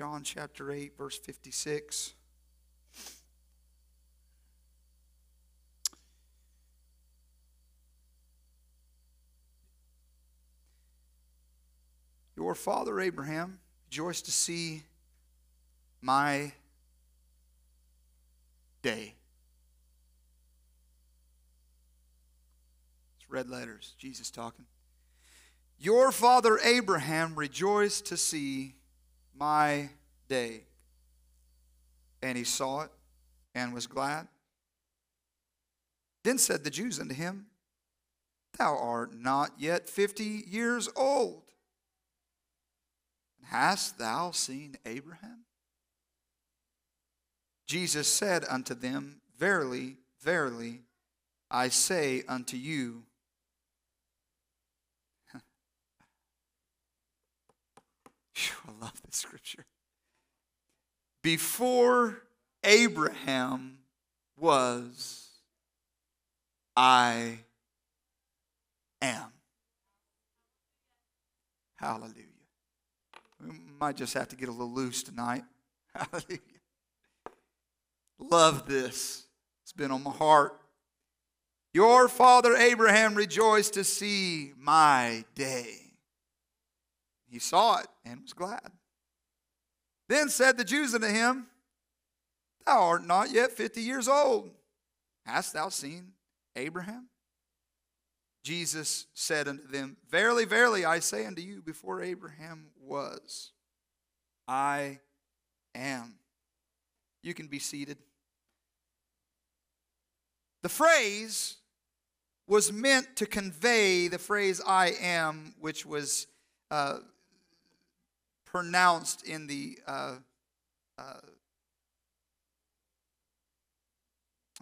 John chapter 8, verse 56. Your father Abraham rejoiced to see my day. It's red letters, Jesus talking. Your father Abraham rejoiced to see my day. And he saw it and was glad. Then said the Jews unto him, Thou art not yet fifty years old. Hast thou seen Abraham? Jesus said unto them, Verily, verily, I say unto you, I love this scripture. Before Abraham was, I am. Hallelujah. We might just have to get a little loose tonight. Hallelujah. Love this. It's been on my heart. Your father Abraham rejoiced to see my day. He saw it and was glad. Then said the Jews unto him, Thou art not yet fifty years old. Hast thou seen Abraham? Jesus said unto them, Verily, verily, I say unto you, before Abraham was, I am. You can be seated. The phrase was meant to convey the phrase I am, which was uh, pronounced in the uh, uh,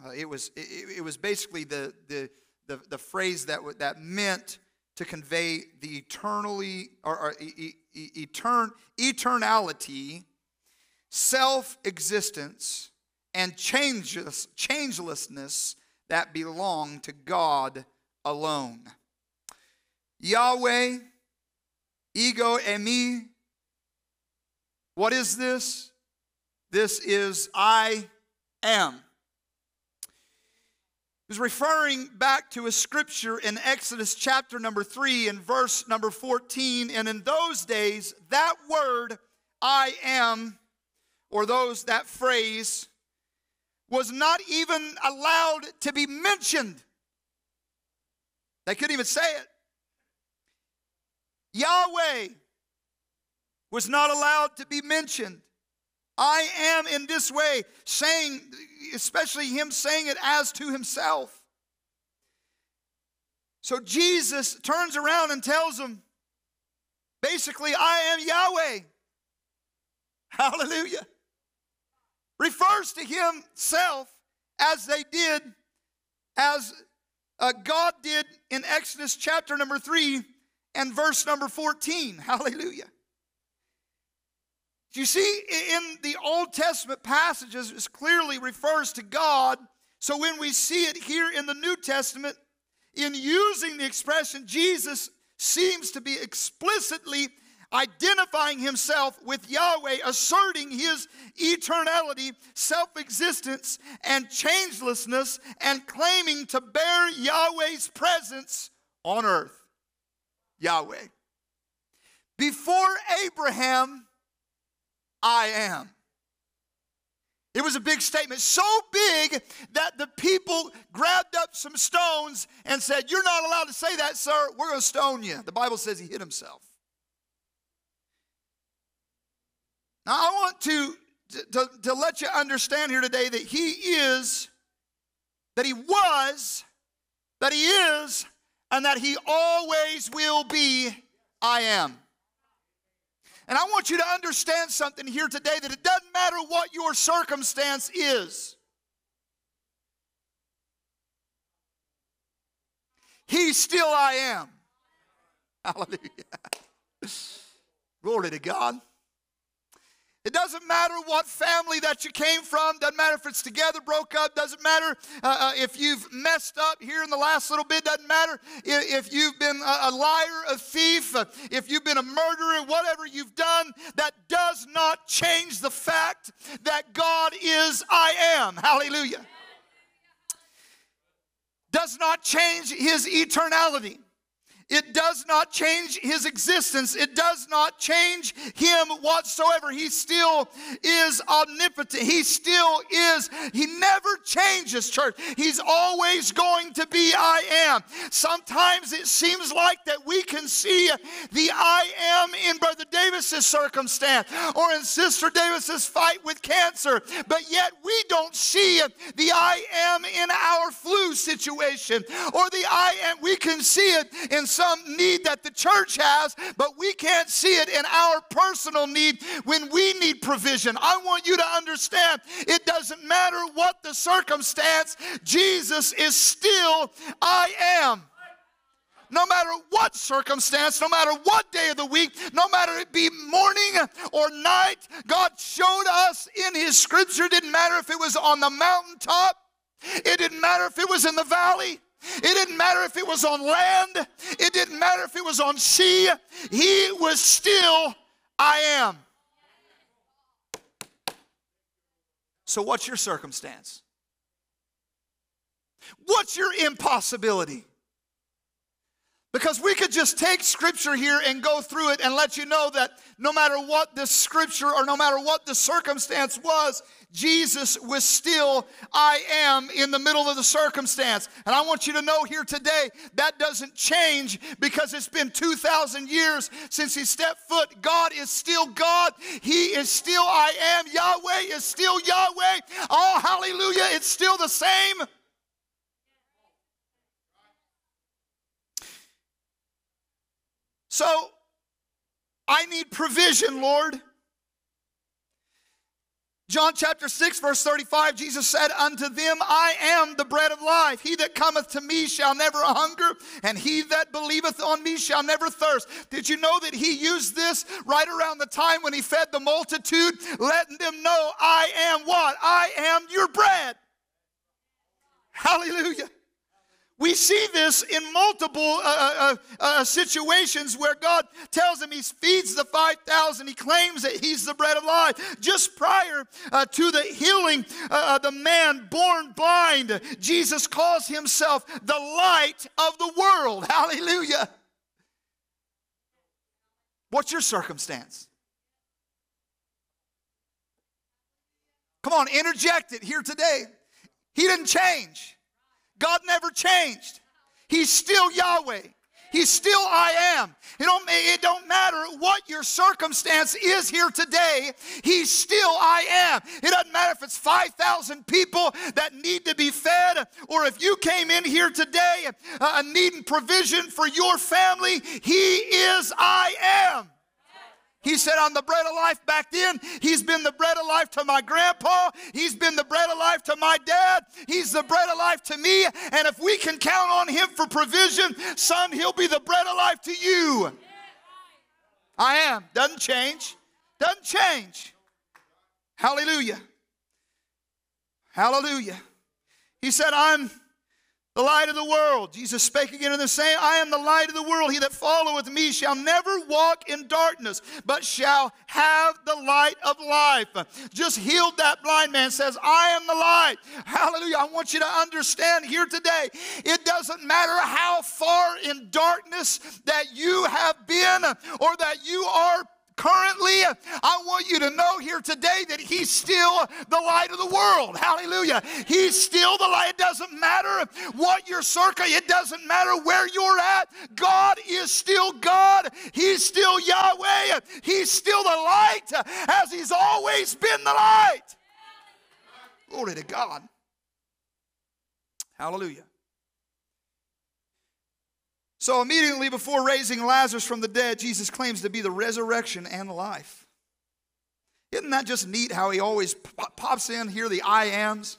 uh, it was it, it, was basically the the the, the phrase that that meant to convey the eternally or, or e, e, etern, eternality, self-existence, and changeless, changelessness that belong to God alone. Yahweh, ego eimi. What is this? This is I am He's referring back to a scripture in Exodus chapter number 3 and verse number 14. And in those days, that word, I am, or those, that phrase, was not even allowed to be mentioned. They couldn't even say it. Yahweh was not allowed to be mentioned. I am in this way, saying, especially him saying it as to himself. So Jesus turns around and tells him, basically, I am Yahweh. Hallelujah. Refers to himself as they did, as uh, God did in Exodus chapter number 3 and verse number 14. Hallelujah. You see, in the Old Testament passages, it clearly refers to God. So when we see it here in the New Testament, in using the expression, Jesus seems to be explicitly identifying himself with Yahweh, asserting his eternality, self existence, and changelessness, and claiming to bear Yahweh's presence on earth. Yahweh. Before Abraham, I am. It was a big statement, so big that the people grabbed up some stones and said, You're not allowed to say that, sir. We're going to stone you. The Bible says he hit himself. Now, I want to, to, to let you understand here today that he is, that he was, that he is, and that he always will be I am. And I want you to understand something here today that it doesn't matter what your circumstance is. He still I am. Hallelujah. Glory to God. It doesn't matter what family that you came from. Doesn't matter if it's together, broke up. Doesn't matter uh, uh, if you've messed up here in the last little bit. Doesn't matter if, you've been a, a, liar, a thief, uh, if you've been a murderer, whatever you've done. That does not change the fact that God is I am. Hallelujah. Does not change his eternality. It does not change his existence. It does not change him whatsoever. He still is omnipotent. He still is. He never changes, church. He's always going to be I am. Sometimes it seems like that we can see the I am in Brother Davis's circumstance or in Sister Davis's fight with cancer, but yet we don't see the I am in our flu situation or the I am. We can see it in some need that the church has, but we can't see it in our personal need when we need provision. I want you to understand it doesn't matter what the circumstance, Jesus is still I am no matter what circumstance, no matter what day of the week, no matter it be morning or night, God showed us in His scripture. Didn't matter if it was on the mountaintop, it didn't matter if it was in the valley, it didn't matter if it was on land, it didn't matter if it was on sea, he was still I am. So, what's your circumstance? What's your impossibility? Because we could just take scripture here and go through it and let you know that no matter what the scripture or no matter what the circumstance was, Jesus was still I am in the middle of the circumstance. And I want you to know here today that doesn't change because it's been 2,000 years since he stepped foot. God is still God. He is still I am. Yahweh is still Yahweh. Oh, hallelujah. It's still the same. So I need provision, Lord. John chapter 6, verse 35, Jesus said, Unto them I am the bread of life. He that cometh to me shall never hunger, and he that believeth on me shall never thirst. Did you know that he used this right around the time when he fed the multitude, letting them know, I am what? I am your bread. Hallelujah. We see this in multiple uh, uh, uh, uh, situations where God tells him he feeds the 5,000. He claims that he's the bread of life. Just prior uh, to the healing uh, the man born blind, Jesus calls himself the light of the world. Hallelujah. What's your circumstance? Come on, interject it here today. He didn't change. God never changed. He's still Yahweh. He's still I am. It don't, it don't matter what your circumstance is here today, He's still I am. It doesn't matter if it's 5,000 people that need to be fed, or if you came in here today uh, needing provision for your family, He is I am. He said, I'm the bread of life back then. He's been the bread of life to my grandpa. He's been the bread of life to my dad. He's the bread of life to me. And if we can count on him for provision, son, he'll be the bread of life to you. I am. Doesn't change. Doesn't change. Hallelujah. Hallelujah. He said, I'm the light of the world. Jesus spake again in the same, I am the light of the world. He that followeth me shall never walk in darkness, but shall have the light of life. Just healed that blind man, says, I am the light. Hallelujah. I want you to understand here today, it doesn't matter how far in darkness that you have been or that you are currently, I want you to know here today that He's still the light of the world. Hallelujah. He's still the light. It doesn't matter what your circle, it doesn't matter where you're at. God is still God. He's still Yahweh. He's still the light as He's always been the light. Glory to God. Hallelujah. So, immediately before raising Lazarus from the dead, Jesus claims to be the resurrection and life. Isn't that just neat how he always pops in here, the I ams?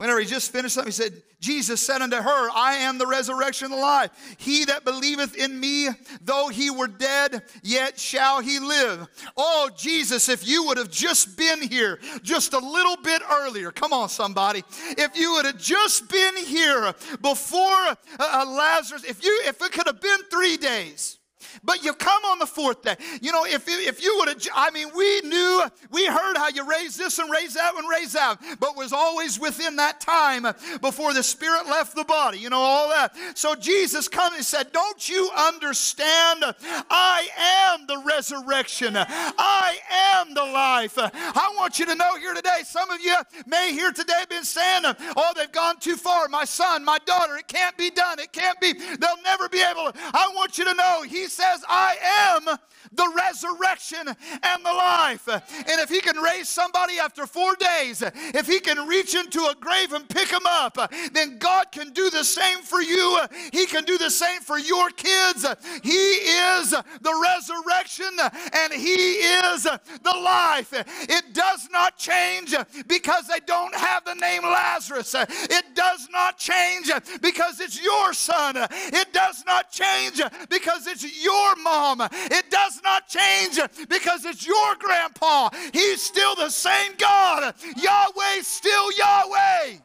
Whenever he just finished something, he said, Jesus said unto her, I am the resurrection and the life. He that believeth in me, though he were dead, yet shall he live. Oh, Jesus, if you would have just been here just a little bit earlier. Come on, somebody. If you would have just been here before uh, uh Lazarus, if you if it could have been three days. But you come on the fourth day. You know, if, if you would have, I mean, we knew, we heard how you raised this and raised that and raised that, but was always within that time before the spirit left the body, you know, all that. So Jesus come and said, Don't you understand? I am the resurrection, I am the life. I want you to know here today, some of you may here today been saying, Oh, they've gone too far. My son, my daughter, it can't be done. It can't be, they'll never be able to. I want you to know, He says, I am the resurrection and the life. And if he can raise somebody after four days, if he can reach into a grave and pick them up, then God can do the same for you. He can do the same for your kids. He is the resurrection and he is the life. It does not change because they don't have the name Lazarus. It does not change because it's your son. It does not change because it's your mom. It does not change because it's your grandpa. He's still the same God. Yahweh, still Yahweh.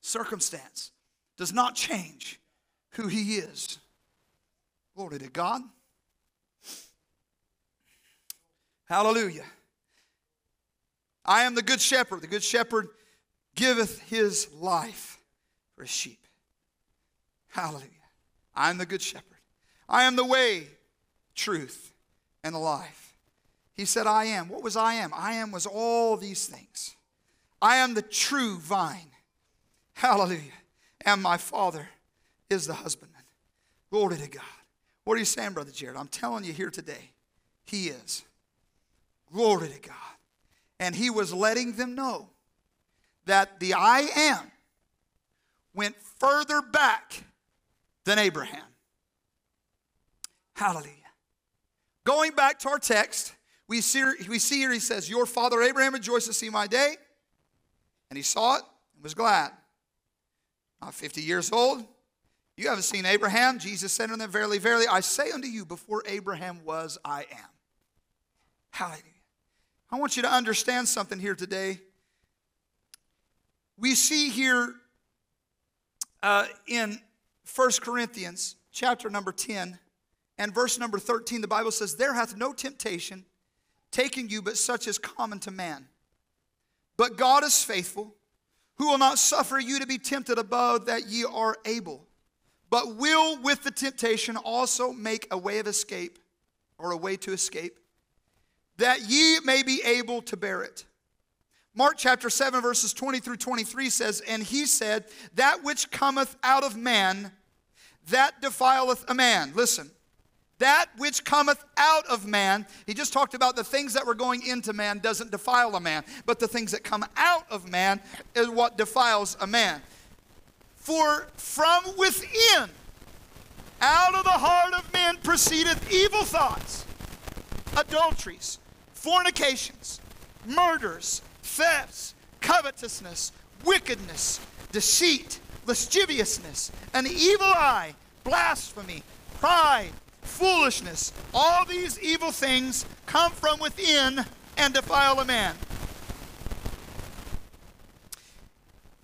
Circumstance does not change who he is. Glory to God. Hallelujah. I am the good shepherd. The good shepherd giveth his life for his sheep. Hallelujah. I am the good shepherd. I am the way, truth, and the life. He said, I am. What was I am? I am was all these things. I am the true vine. Hallelujah. And my Father is the husbandman. Glory to God. What are you saying, Brother Jared? I'm telling you here today, He is. Glory to God. And He was letting them know that the I am went further back than Abraham. Hallelujah. Going back to our text, we see, we see here he says, Your father Abraham rejoiced to see my day, and he saw it and was glad. Not 50 years old. You haven't seen Abraham. Jesus said unto them, Verily, verily, I say unto you, before Abraham was, I am. Hallelujah. I want you to understand something here today. We see here uh, in 1 Corinthians chapter number 10 and verse number 13, the Bible says, There hath no temptation taken you but such as common to man. But God is faithful, who will not suffer you to be tempted above that ye are able, but will with the temptation also make a way of escape, or a way to escape, that ye may be able to bear it. Mark chapter 7, verses 20 through 23 says, And he said, That which cometh out of man, that defileth a man. Listen, that which cometh out of man, he just talked about the things that were going into man doesn't defile a man, but the things that come out of man is what defiles a man. For from within, out of the heart of men proceedeth evil thoughts, adulteries, fornications, murders, thefts, covetousness, wickedness, deceit, lasciviousness, an evil eye, blasphemy, pride, foolishness. All these evil things come from within and defile a man.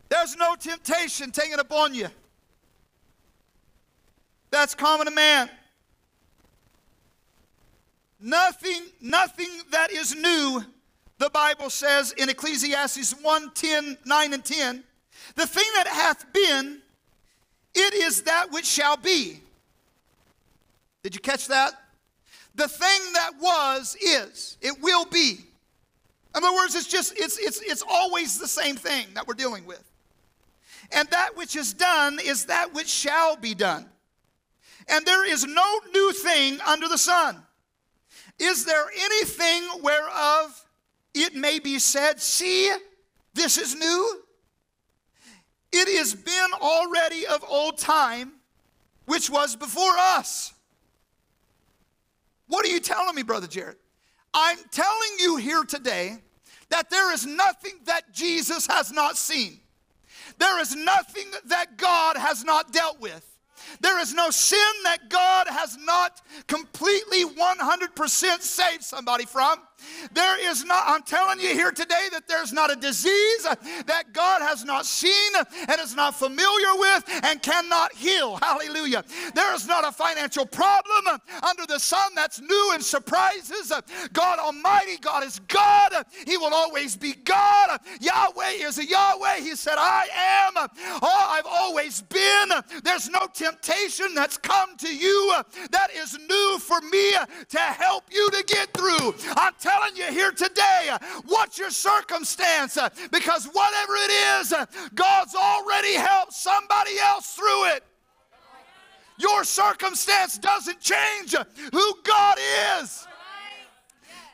There's no temptation taken upon you. That's common to man. Nothing, nothing that is new the Bible says in Ecclesiastes 1 10, 9 and 10, the thing that hath been, it is that which shall be. Did you catch that? The thing that was is, it will be. In other words, it's just, it's, it's, it's always the same thing that we're dealing with. And that which is done is that which shall be done. And there is no new thing under the sun. Is there anything whereof it may be said, See, this is new. It has been already of old time, which was before us. What are you telling me, Brother Jared? I'm telling you here today that there is nothing that Jesus has not seen. There is nothing that God has not dealt with. There is no sin that God has not completely 100% saved somebody from. There is not, I'm telling you here today that there's not a disease that God has not seen and is not familiar with and cannot heal. Hallelujah. There is not a financial problem under the sun that's new and surprises. God Almighty, God is God. He will always be God. Yahweh is a Yahweh. He said, I am. Oh, I've always been. There's no temptation that's come to you that is new for me to help you to get through. I'm telling you here today, uh, what's your circumstance? Uh, because whatever it is, uh, God's already helped somebody else through it. Your circumstance doesn't change who God is.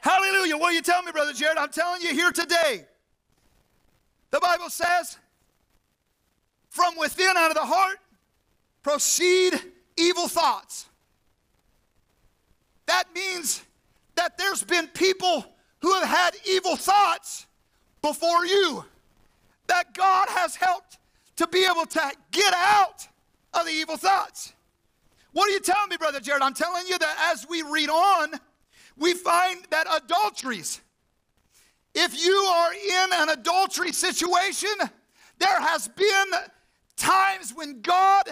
Hallelujah. What are you telling me, Brother Jared? I'm telling you here today. The Bible says, from within out of the heart proceed evil thoughts. That means that there's been people who have had evil thoughts before you that God has helped to be able to get out of the evil thoughts. What are you telling me, Brother Jared? I'm telling you that as we read on, we find that adulteries, if you are in an adultery situation, there has been times when God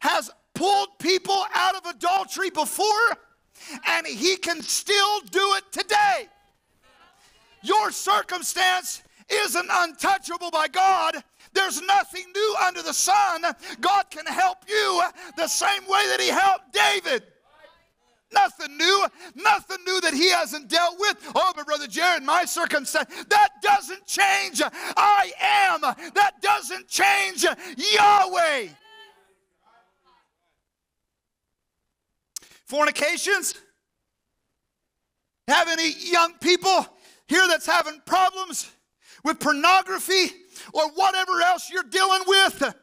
has pulled people out of adultery before and he can still do it today. Your circumstance isn't untouchable by God. There's nothing new under the sun. God can help you the same way that He helped David. Nothing new, nothing new that he hasn't dealt with. Oh, but Brother Jared, my circumstance, that doesn't change. I am. That doesn't change Yahweh. Fornications? Have any young people here that's having problems with pornography or whatever else you're dealing with?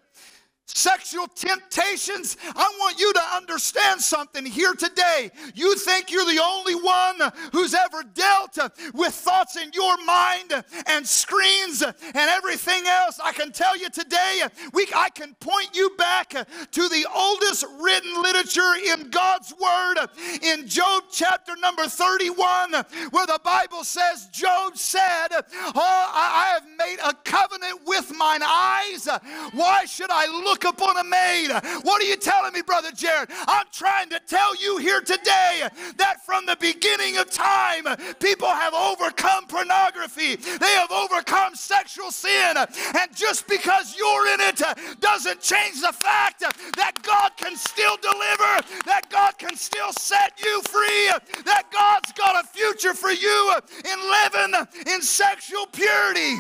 Sexual temptations. I want you to understand something here today. You think you're the only one who's ever dealt with thoughts in your mind and screens and everything else. I can tell you today, we, I can point you back to the oldest written literature in God's Word in Job chapter number 31, where the Bible says, Job said, Oh, I have made a covenant with mine eyes. Why should I look? Look upon a maid. What are you telling me, Brother Jared? I'm trying to tell you here today that from the beginning of time, people have overcome pornography, they have overcome sexual sin. And just because you're in it doesn't change the fact that God can still deliver, that God can still set you free, that God's got a future for you in living in sexual purity.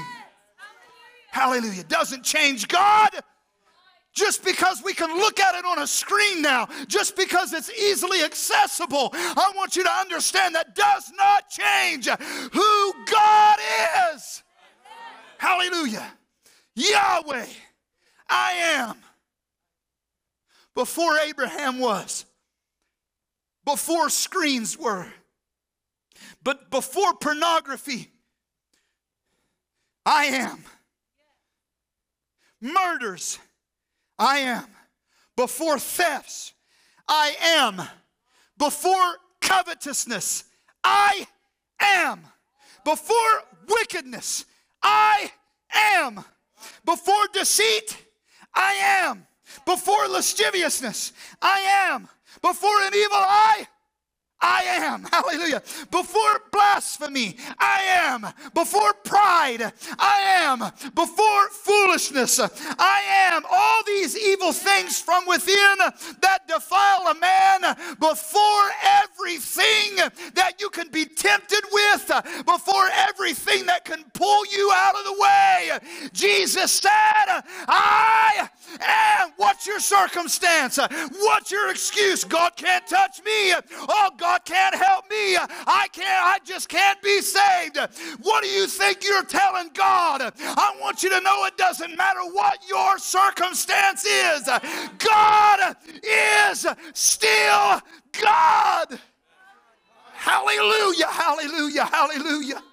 Hallelujah. Doesn't change God just because we can look at it on a screen now, just because it's easily accessible, I want you to understand that does not change who God is. Hallelujah. Yahweh, I am. Before Abraham was, before screens were, but before pornography, I am. Murders, I am. Before thefts, I am. Before covetousness, I am. Before wickedness, I am. Before deceit, I am. Before lasciviousness, I am. Before an evil eye, I am. Hallelujah. Before blasphemy, I am. Before pride, I am. Before foolishness, I am. All these evil things from within that defile a man, before everything that you can be tempted with, before everything that can pull you out of the way, Jesus said, I am. What's your circumstance? What's your excuse? God can't touch me. Oh, God God can't help me. I can't, I just can't be saved. What do you think you're telling God? I want you to know it doesn't matter what your circumstance is. God is still God. Hallelujah, hallelujah, hallelujah.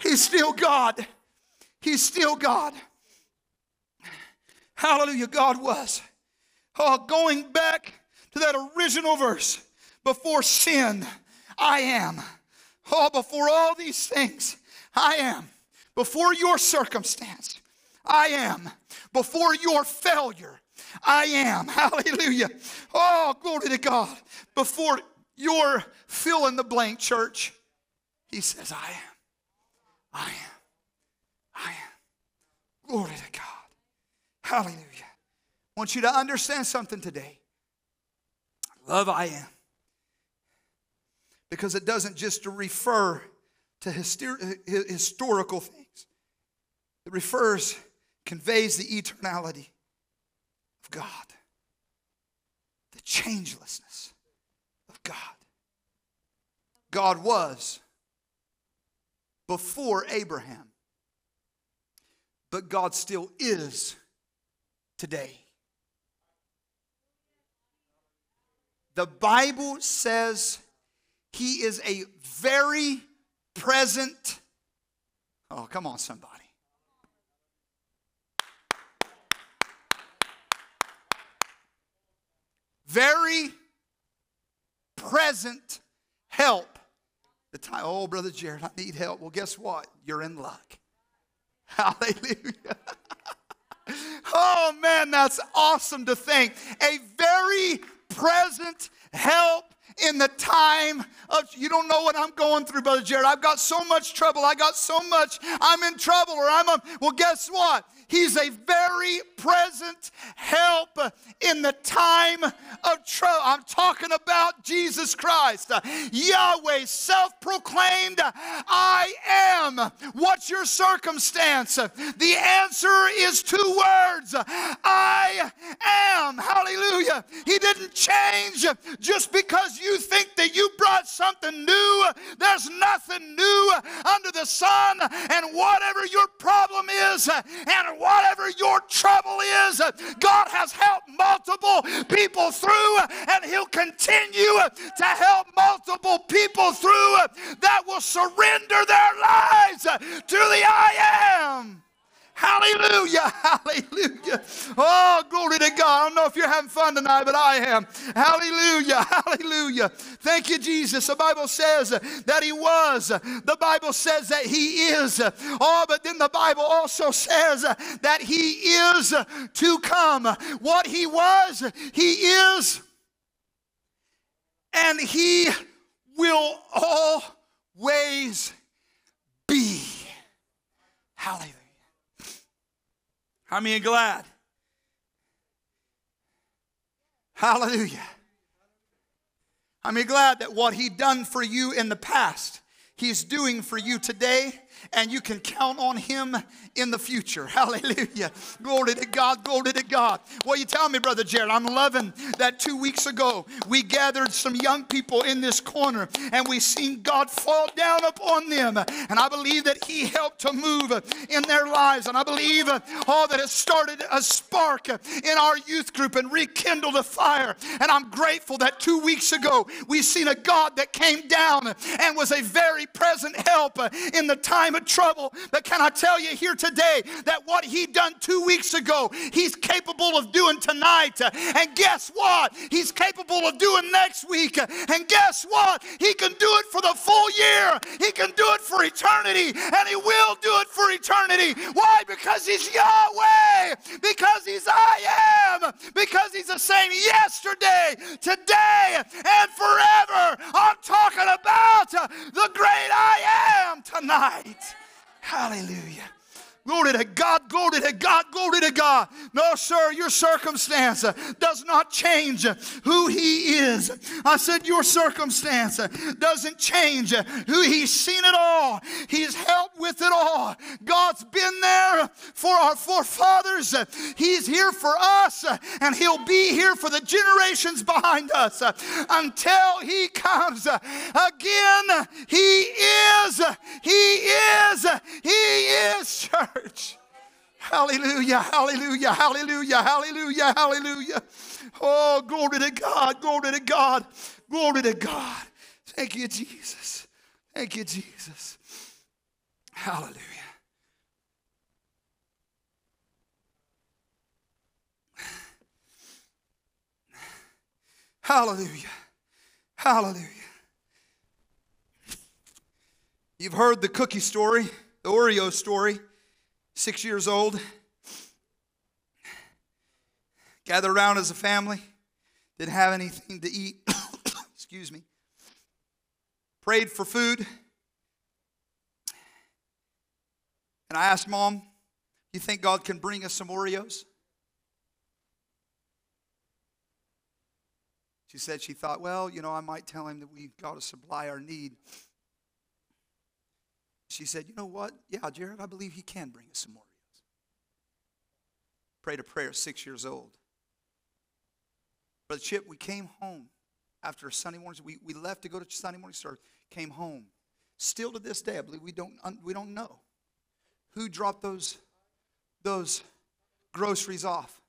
He's still God. He's still God. Hallelujah, God was. Oh, going back to that original verse before sin, I am. Oh, before all these things, I am. Before your circumstance, I am. Before your failure, I am. Hallelujah. Oh, glory to God. Before your fill in the blank church, he says, I am. I am. I am. Glory to God. Hallelujah. I want you to understand something today. Love I am. Because it doesn't just refer to uh, historical things, it refers, conveys the eternality of God, the changelessness of God. God was before Abraham, but God still is today. The Bible says he is a very present. Oh, come on, somebody. Very present help. The time, oh, Brother Jared, I need help. Well, guess what? You're in luck. Hallelujah. oh, man, that's awesome to think. A very present help in the time of you don't know what I'm going through, Brother Jared. I've got so much trouble. I got so much. I'm in trouble, or I'm a, well. Guess what? He's a very present help in the time of trouble. I'm talking about Jesus Christ, Yahweh, self proclaimed, I am. What's your circumstance? The answer is two words I am. Hallelujah. He didn't change just because you think that you brought something new. There's nothing new under the sun, and whatever your problem is, and whatever your trouble is, God has helped multiple people through, and He'll continue to help multiple people through that will surrender their lives to the I am. Hallelujah. Hallelujah. Oh, glory to God. I don't know if you're having fun tonight, but I am. Hallelujah. Hallelujah. Thank you, Jesus. The Bible says that He was. The Bible says that He is. Oh, but then the Bible also says that He is to come. What He was, He is, and He will always be. Hallelujah. How many glad? Hallelujah. How many glad that what he done for you in the past, he's doing for you today and you can count on him in the future. Hallelujah. Glory to God. Glory to God. Well, you tell me, Brother Jared, I'm loving that two weeks ago we gathered some young people in this corner and we seen God fall down upon them. And I believe that he helped to move in their lives. And I believe all that has started a spark in our youth group and rekindled a fire. And I'm grateful that two weeks ago we seen a God that came down and was a very present help uh, in the time of trouble. But can I tell you here today that what he done two weeks ago, he's capable of doing tonight. Uh, and guess what? He's capable of doing next week. Uh, and guess what? He can do it for the full year. He can do it for eternity. And he will do it for eternity. Why? Because he's Yahweh. Because he's I am. Because he's the same yesterday, today, and forever. I'm talking about the great I am tonight. Hallelujah. Glory to God, glory to God, glory to God. No, sir, your circumstance does not change who He is. I said, Your circumstance doesn't change who He's seen it all, He's helped with it all. God's been there for our forefathers, He's here for us, and He'll be here for the generations behind us until He comes again. He is, He is, He is, church church. Hallelujah, hallelujah, hallelujah, hallelujah, hallelujah. Oh, glory to God, glory to God, glory to God. Thank you, Jesus. Thank you, Jesus. Hallelujah. Hallelujah. Hallelujah. You've heard the cookie story, the Oreo story. Six years old. Gathered around as a family. Didn't have anything to eat. Excuse me. Prayed for food. And I asked mom, You think God can bring us some Oreos? She said she thought, well, you know, I might tell him that we got to supply our need. She said, you know what? Yeah, Jared, I believe he can bring us some Oreos. Prayed a prayer six years old. Brother Chip, we came home after Sunday morning. We, we left to go to Sunday morning service, came home. Still to this day, I believe we don't, we don't know who dropped those, those groceries off.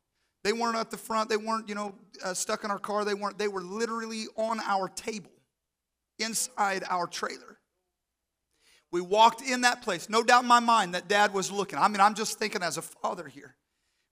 They weren't at the front. They weren't, you know, uh, stuck in our car. They weren't. They were literally on our table, inside our trailer. We walked in that place. No doubt in my mind that dad was looking. I mean, I'm just thinking as a father here.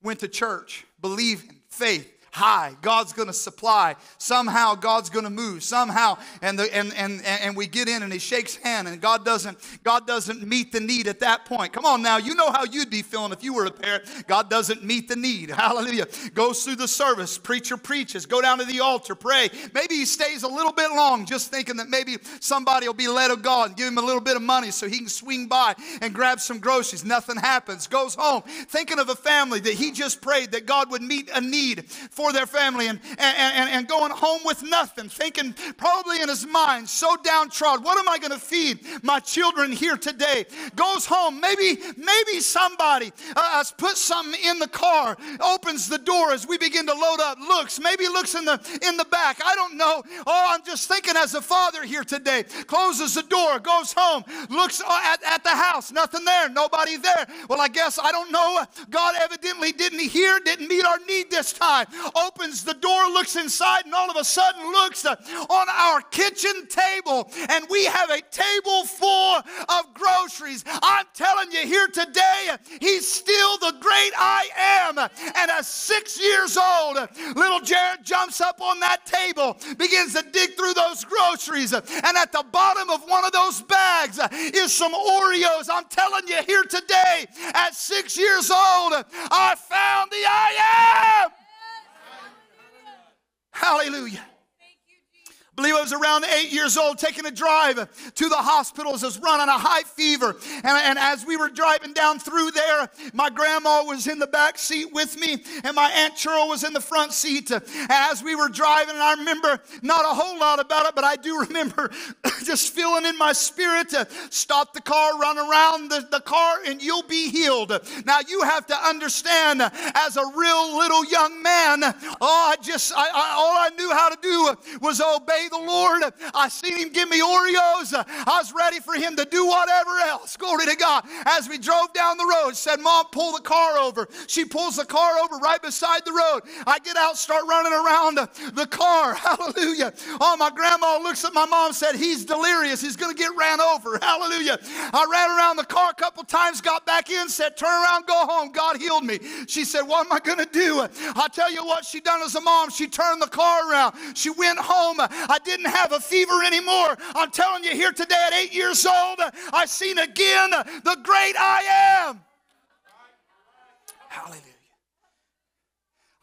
Went to church, believing, faith, high. God's going to supply. Somehow God's going to move. Somehow, and the and and and we get in and He shakes hand, and God doesn't God doesn't meet the need at that point. Come on now, you know how you'd be feeling if you were a parent. God doesn't meet the need. Hallelujah. Goes through the service, preacher preaches, go down to the altar, pray. Maybe he stays a little bit long, just thinking that maybe somebody will be led of God and give him a little bit of money so he can swing by and grab some groceries. Nothing happens. Goes home, thinking of a family that he just prayed that God would meet a need for for their family and, and, and going home with nothing, thinking probably in his mind, so downtrodden, what am I going to feed my children here today? Goes home, maybe, maybe somebody uh, has put something in the car, opens the door as we begin to load up, looks, maybe looks in the, in the back. I don't know. Oh, I'm just thinking as a father here today, closes the door, goes home, looks at, at the house, nothing there, nobody there. Well, I guess I don't know. God evidently didn't hear, didn't meet our need this time opens the door, looks inside, and all of a sudden looks uh, on our kitchen table, and we have a table full of groceries. I'm telling you here today, he's still the great I am. And at six years old, little Jared jumps up on that table, begins to dig through those groceries, and at the bottom of one of those bags is some Oreos. I'm telling you here today, at six years old, I found the I am. Hallelujah. I believe I was around eight years old taking a drive to the hospitals. I was running a high fever. And, and as we were driving down through there, my grandma was in the back seat with me, and my Aunt Cheryl was in the front seat. And as we were driving, and I remember not a whole lot about it, but I do remember just feeling in my spirit to stop the car, run around the, the car, and you'll be healed. Now, you have to understand, as a real little young man, oh, I just, I, I, all I knew how to do was obey obey the Lord. I seen him give me Oreos. I was ready for him to do whatever else. Glory to God. As we drove down the road, said, Mom, pull the car over. She pulls the car over right beside the road. I get out, start running around the car. Hallelujah. Oh, my grandma looks at my mom, said, He's delirious. He's going to get ran over. Hallelujah. I ran around the car a couple times, got back in, said, Turn around, go home. God healed me. She said, What am I going to do? I tell you what she done as a mom. She turned the car around. She went home. I didn't have a fever anymore. I'm telling you here today at eight years old, I seen again the great I am. Hallelujah.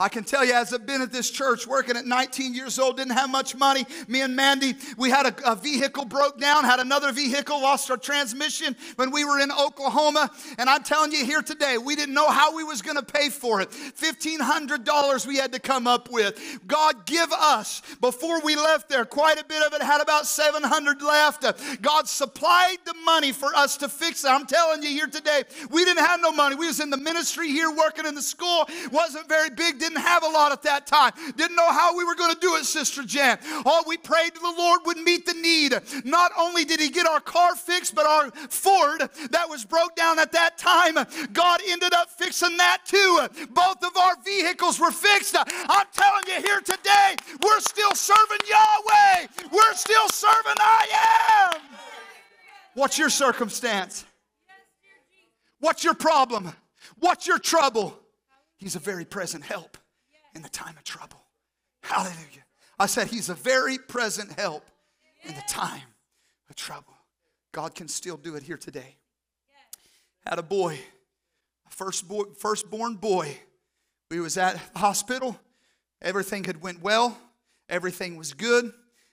I can tell you, as I've been at this church working at 19 years old, didn't have much money. Me and Mandy, we had a, a, vehicle broke down, had another vehicle, lost our transmission when we were in Oklahoma. And I'm telling you here today, we didn't know how we was going to pay for it. $1,500 we had to come up with. God give us, before we left there, quite a bit of it, had about 700 left. God supplied the money for us to fix it. I'm telling you here today, we didn't have no money. We was in the ministry here, working in the school. Wasn't very big, didn't didn't have a lot at that time. Didn't know how we were going to do it, Sister Jan. All we prayed the Lord would meet the need. Not only did He get our car fixed, but our Ford that was broke down at that time, God ended up fixing that too. Both of our vehicles were fixed. I'm telling you here today, we're still serving Yahweh. We're still serving I am. What's your circumstance? What's your problem? What's your trouble? He's a very present help in the time of trouble. Hallelujah. I said, He's a very present help in the time of trouble. God can still do it here today. Had a boy, a first boy, firstborn boy. We was at the hospital. Everything had went well. Everything was good.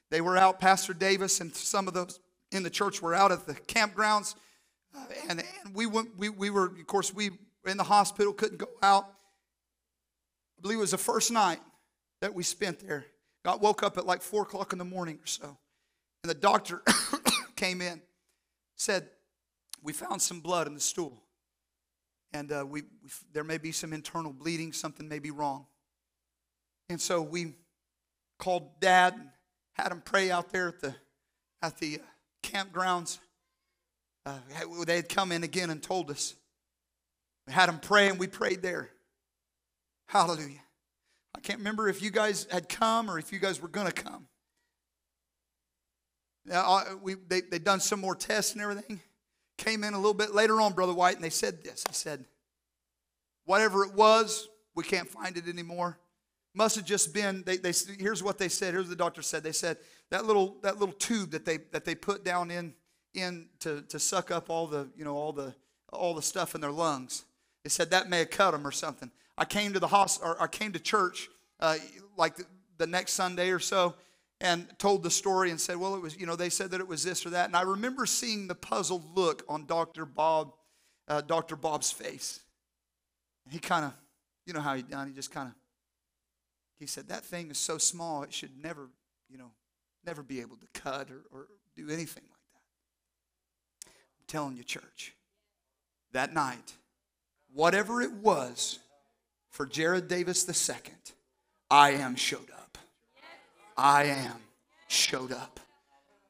They were out. Pastor Davis and some of those in the church were out at the campgrounds, uh, and, and we went. We, we were, of course, we were in the hospital. Couldn't go out. I believe it was the first night that we spent there. Got woke up at like four o'clock in the morning or so, and the doctor came in, said, "We found some blood in the stool, and uh, we, we there may be some internal bleeding. Something may be wrong." And so we called Dad and had him pray out there at the at the uh, campgrounds. Uh, they had come in again and told us. We had him pray, and we prayed there. Hallelujah. I can't remember if you guys had come or if you guys were going to come. Now, we, they, they'd done some more tests and everything. Came in a little bit later on, Brother White, and they said this. He said, Whatever it was, we can't find it anymore. Must have just been, they, they, here's what they said. Here's what the doctor said. They said, that little, that little tube that they, that they put down in, in to, to suck up all the, you know, all the, all the stuff in their lungs. They said that may have cut them or something. I came to the hospital, or I came to church uh, like the, the next Sunday or so, and told the story and said, well, it was, you know, they said that it was this or that. And I remember seeing the puzzled look on Dr. Bob, uh, Dr. Bob's face. He kind of, you know how he done, he just kind of, he said, that thing is so small, it should never, you know, never be able to cut or, or do anything like that. I'm telling you, church, that night, whatever it was for Jared Davis II, I am showed up. I am showed up.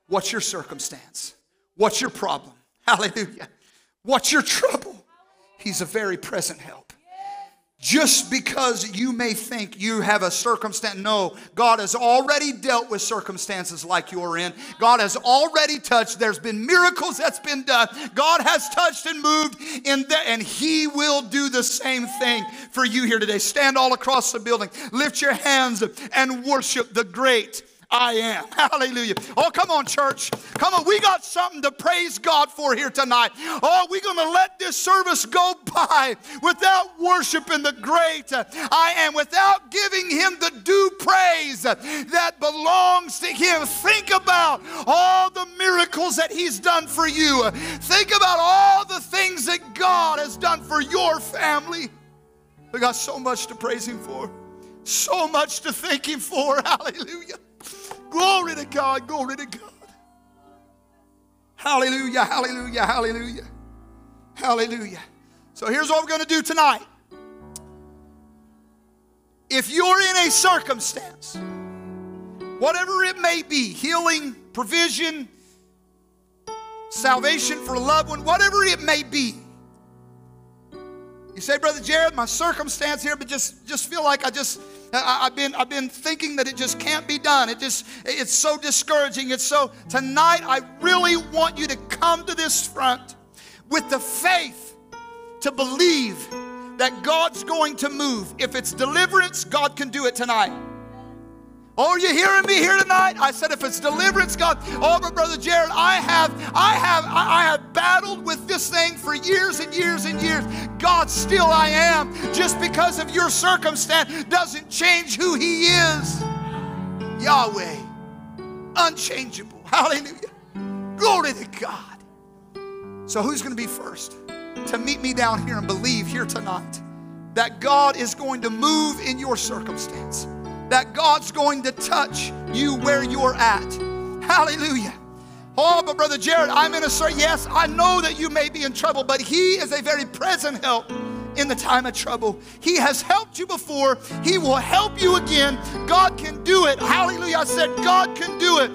What's your circumstance? What's your problem? Hallelujah. What's your trouble? He's a very present help. Just because you may think you have a circumstance, no, God has already dealt with circumstances like you're in. God has already touched. There's been miracles that's been done. God has touched and moved in that, and He will do the same thing for you here today. Stand all across the building, lift your hands, and worship the great I am. Hallelujah. Oh, come on, church. Come on. We got something to praise God for here tonight. Oh, we're going to let this service go by without worshiping the great I am, without giving Him the due praise that belongs to Him. Think about all the miracles that He's done for you. Think about all the things that God has done for your family. We got so much to praise Him for, so much to thank Him for. Hallelujah. Glory to God, glory to God. Hallelujah, hallelujah, hallelujah, hallelujah. So here's what we're going to do tonight. If you're in a circumstance, whatever it may be healing, provision, salvation for a loved one, whatever it may be. You say, Brother Jared, my circumstance here, but just, just feel like I just I, have been I've been thinking that it just can't be done. It just it's so discouraging. It's so tonight I really want you to come to this front with the faith to believe that God's going to move. If it's deliverance, God can do it tonight. Oh, are you hearing me here tonight? I said, if it's deliverance, God. Oh, but brother Jared, I have, I have, I have battled with this thing for years and years and years. God, still I am. Just because of your circumstance doesn't change who He is. Yahweh, unchangeable. Hallelujah. Glory to God. So, who's going to be first to meet me down here and believe here tonight that God is going to move in your circumstance? That God's going to touch you where you're at. Hallelujah. Oh, but Brother Jared, I'm in a certain, yes, I know that you may be in trouble, but He is a very present help in the time of trouble. He has helped you before, He will help you again. God can do it. Hallelujah. I said, God can do it.